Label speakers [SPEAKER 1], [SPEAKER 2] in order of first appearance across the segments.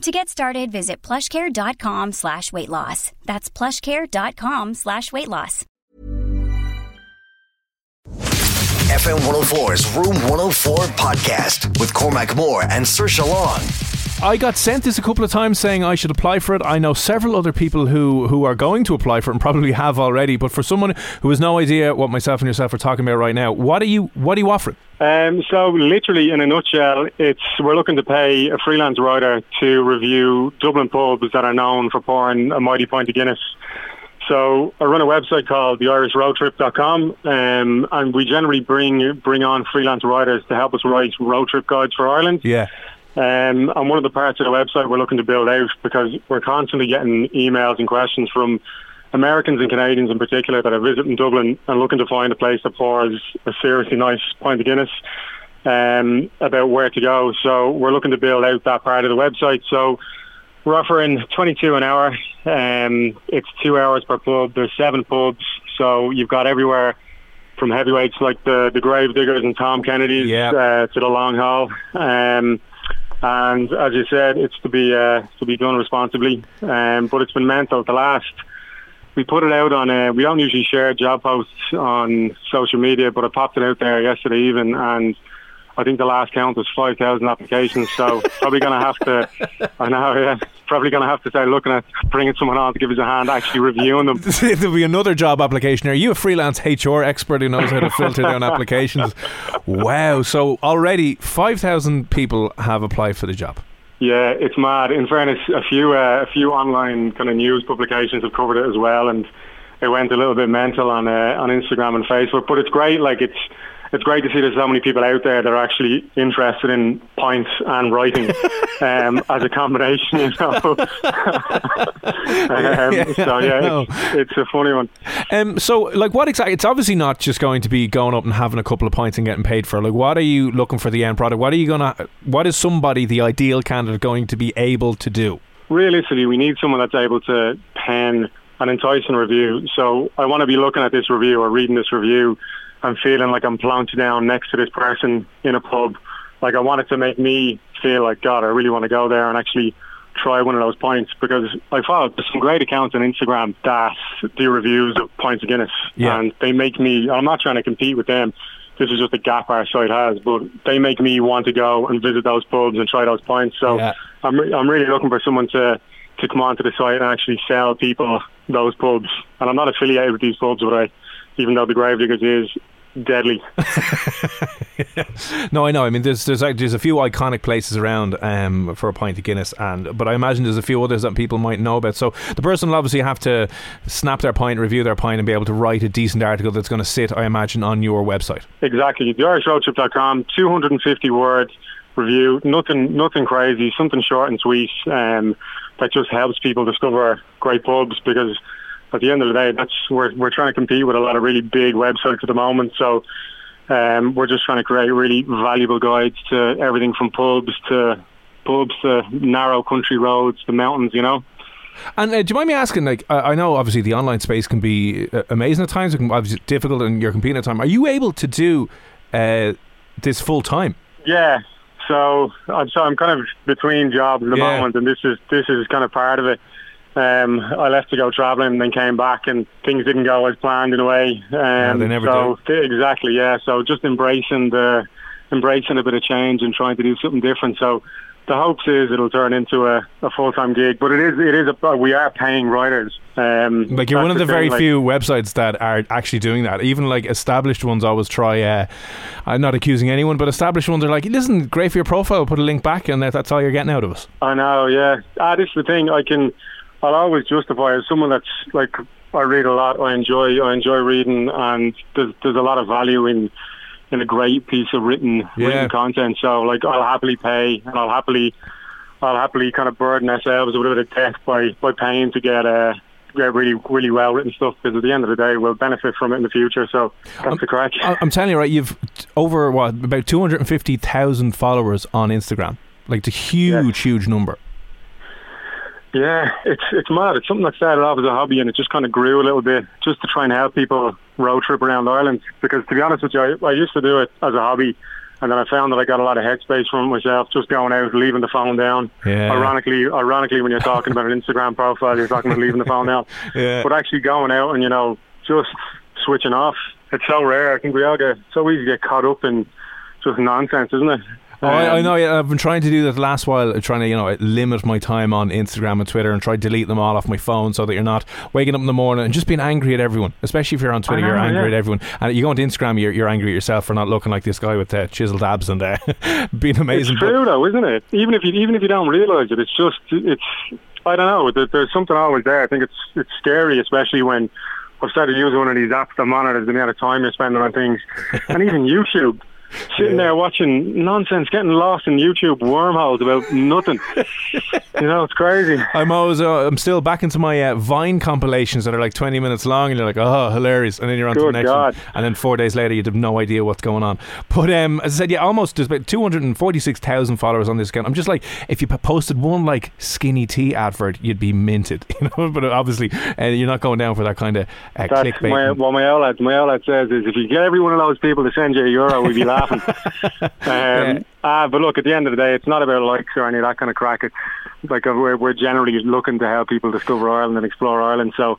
[SPEAKER 1] To get started, visit plushcare.com slash weight loss. That's plushcare.com slash weight loss.
[SPEAKER 2] FM 104's Room 104 podcast with Cormac Moore and Sir Long.
[SPEAKER 3] I got sent this a couple of times saying I should apply for it. I know several other people who, who are going to apply for it and probably have already. But for someone who has no idea what myself and yourself are talking about right now, what are you what are you offering?
[SPEAKER 4] Um, so literally, in a nutshell, it's we're looking to pay a freelance writer to review Dublin pubs that are known for pouring a mighty pint of Guinness. So I run a website called theirishroadtrip.com, um, and we generally bring bring on freelance writers to help us write road trip guides for Ireland.
[SPEAKER 3] Yeah.
[SPEAKER 4] Um, and one of the parts of the website we're looking to build out because we're constantly getting emails and questions from Americans and Canadians in particular that are visiting Dublin and looking to find a place that pours a seriously nice pint of Guinness um, about where to go. So we're looking to build out that part of the website. So we're offering 22 an hour. Um, it's two hours per pub. There's seven pubs. So you've got everywhere from heavyweights like the, the Grave Diggers and Tom Kennedy's
[SPEAKER 3] Yeah.
[SPEAKER 4] uh, to the Long Hall. Um, and as you said, it's to be uh, to be done responsibly. Um, but it's been mental. The last we put it out on. Uh, we don't usually share job posts on social media, but I popped it out there yesterday even, and I think the last count was five thousand applications. So probably going to have to. I know, yeah. Probably going to have to start looking at bringing someone on to give us a hand, actually reviewing them.
[SPEAKER 3] There'll be another job application. Are you a freelance HR expert who knows how to filter down applications? Wow. So already 5,000 people have applied for the job.
[SPEAKER 4] Yeah, it's mad. In fairness, a few uh, a few online kind of news publications have covered it as well, and it went a little bit mental on uh, on Instagram and Facebook. But it's great. Like it's it's great to see there's so many people out there that are actually interested in pints and writing um, as a combination. You know. um, so yeah, it's, it's a funny one.
[SPEAKER 3] Um, so, like, what exactly? It's obviously not just going to be going up and having a couple of pints and getting paid for. Like, what are you looking for the end product? What are you gonna? What is somebody, the ideal candidate, going to be able to do?
[SPEAKER 4] realistically, we need someone that's able to pen an enticing review. So I want to be looking at this review or reading this review and feeling like I'm plonked down next to this person in a pub. Like I want it to make me feel like, God, I really want to go there and actually try one of those pints because I follow some great accounts on Instagram that do reviews of pints of Guinness
[SPEAKER 3] Yeah.
[SPEAKER 4] and they make me, I'm not trying to compete with them. This is just a gap our site has, but they make me want to go and visit those pubs and try those pints. So
[SPEAKER 3] Yeah.
[SPEAKER 4] I'm re- I'm really looking for someone to to come onto the site and actually sell people those pubs. And I'm not affiliated with these pubs, but I, even though the Gravediggers is deadly.
[SPEAKER 3] No, I know. I mean, there's there's there's a few iconic places around um, for a pint of Guinness, and but I imagine there's a few others that people might know about. So the person will obviously have to snap their pint, review their pint, and be able to write a decent article that's going to sit, I imagine, on your website.
[SPEAKER 4] Exactly. TheIrishRoadTrip.com, 250 word review. Nothing, nothing crazy. Something short and sweet um, that just helps people discover great pubs. Because at the end of the day, that's we're we're trying to compete with a lot of really big websites at the moment. So um, we're just trying to create really valuable guides to everything from pubs to pubs to narrow country roads to mountains. You know.
[SPEAKER 3] And uh, do you mind me asking? Like, I I know obviously the online space can be uh, amazing at times. It can be obviously difficult, and you're competing at times. Are you able to do uh, this full time?
[SPEAKER 4] Yeah. So I'm so I'm kind of between jobs at the
[SPEAKER 3] Yeah.
[SPEAKER 4] moment, and this is this is kind of part of it. Um, I left to go travelling, and then came back, and things didn't go as planned in a way. Um,
[SPEAKER 3] they never
[SPEAKER 4] so exactly, yeah. So just embracing the embracing a bit of change and trying to do something different. So the hopes is it'll turn into a, a full time gig. But it is it is a we are paying writers. Um,
[SPEAKER 3] like you're one of the,
[SPEAKER 4] the
[SPEAKER 3] very
[SPEAKER 4] thing, like-
[SPEAKER 3] few websites that are actually doing that. Even like established ones always try. Uh, I'm not accusing anyone, but established ones are like, "Listen, great for your profile. Put a link back, and that, that's all you're getting out of us."
[SPEAKER 4] I know, yeah. Ah, this is the thing. I can, I'll always justify as someone that's like I read a lot. I enjoy, I enjoy reading, and there's there's a lot of value in in a great piece of written
[SPEAKER 3] Yeah.
[SPEAKER 4] written content. So like I'll happily pay, and I'll happily, I'll happily kind of burden ourselves with a bit of debt by by paying to get uh get really really well written stuff because at the end of the day we'll benefit from it in the future. So that's the crack.
[SPEAKER 3] I'm telling you, right? You've over what about 250,000 followers on Instagram. Like it's a huge, huge number.
[SPEAKER 4] Yeah, it's it's mad. It's something that started off as a hobby and it just kind of grew a little bit just to try and help people road trip around Ireland. Because to be honest with you, I, I used to do it as a hobby, and then I found that I got a lot of headspace from myself, just going out, leaving the phone down.
[SPEAKER 3] Yeah.
[SPEAKER 4] Ironically, ironically, when you're talking about an Instagram profile, you're talking about leaving the phone down.
[SPEAKER 3] Yeah.
[SPEAKER 4] But actually going out and you know just switching off, it's so rare. I think we all get so easy to get caught up in just nonsense, isn't it?
[SPEAKER 3] Oh, I, I
[SPEAKER 4] Um,
[SPEAKER 3] know. Yeah, I've been trying to do that the last while, trying to you know limit my time on Instagram and Twitter, and try to delete them all off my phone so that you're not waking up in the morning and just being angry at everyone. Especially if you're on Twitter,
[SPEAKER 4] know,
[SPEAKER 3] you're angry
[SPEAKER 4] yeah.
[SPEAKER 3] at everyone, and you go onto Instagram, you're, you're angry at yourself for not looking like this guy with uh, chiseled abs and uh, being amazing.
[SPEAKER 4] It's
[SPEAKER 3] But-
[SPEAKER 4] true though, isn't it? Even if you even if you don't realise it, it's just it's I don't know. There, there's something always there. I think it's it's scary, especially when I've started using one of these apps that monitors the amount of time you're spending on things, and even YouTube. Sitting there watching nonsense, getting lost in YouTube wormholes about nothing. you know, it's crazy.
[SPEAKER 3] I'm always, uh, I'm still back into my uh, Vine compilations that are like 20 minutes long, and you're like, oh, hilarious, and then you're on to the next
[SPEAKER 4] God.
[SPEAKER 3] one, and then four days later, you'd have no idea what's going on. But um, as I said, yeah, almost there's about 246,000 followers on this account. I'm just like, if you posted one like skinny tea advert, you'd be minted, you know. But obviously, uh, you're not going down for that kind of uh, clickbait.
[SPEAKER 4] my, what my outlet my outlet says is if you get every one of those people to send you a euro, we'd be laughing. um, ah, but look, at the end of the day, it's not about likes or any of that kind of crack. It's like uh, we're, we're generally looking to help people discover Ireland and explore Ireland. So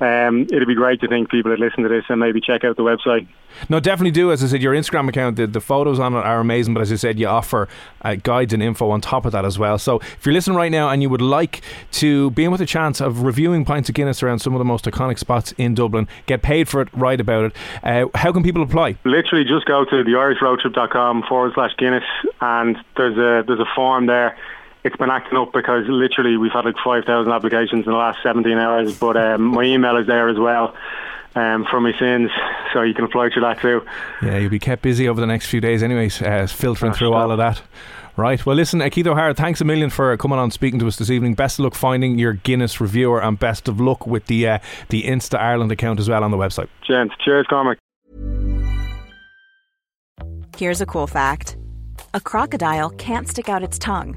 [SPEAKER 4] um, it'd be great to think people would listen to this and maybe check out the website.
[SPEAKER 3] No, definitely do. As I said, your Instagram account, the, the photos on it are amazing. But as I said, you offer uh, guides and info on top of that as well. So if you're listening right now and you would like to be in with a chance of reviewing pints of Guinness around some of the most iconic spots in Dublin, get paid for it, write about it. Uh, how can people apply?
[SPEAKER 4] Literally, just go to theirishroadtrip.com forward slash Guinness, and there's a there's a form there. It's been acting up because literally we've had like 5,000 applications in the last 17 hours. But um, my email is there as well um, for my sins, so you can apply through that too.
[SPEAKER 3] Yeah, you'll be kept busy over the next few days, anyways, uh, filtering through all of that. Right. Well, listen, uh, Keith O'Hara, thanks a million for coming on speaking to us this evening. Best of luck finding your Guinness reviewer, and best of luck with the uh, the Insta Ireland account as well on the website.
[SPEAKER 4] Gents, cheers, Cormac.
[SPEAKER 5] Here's a cool fact a crocodile can't stick out its tongue.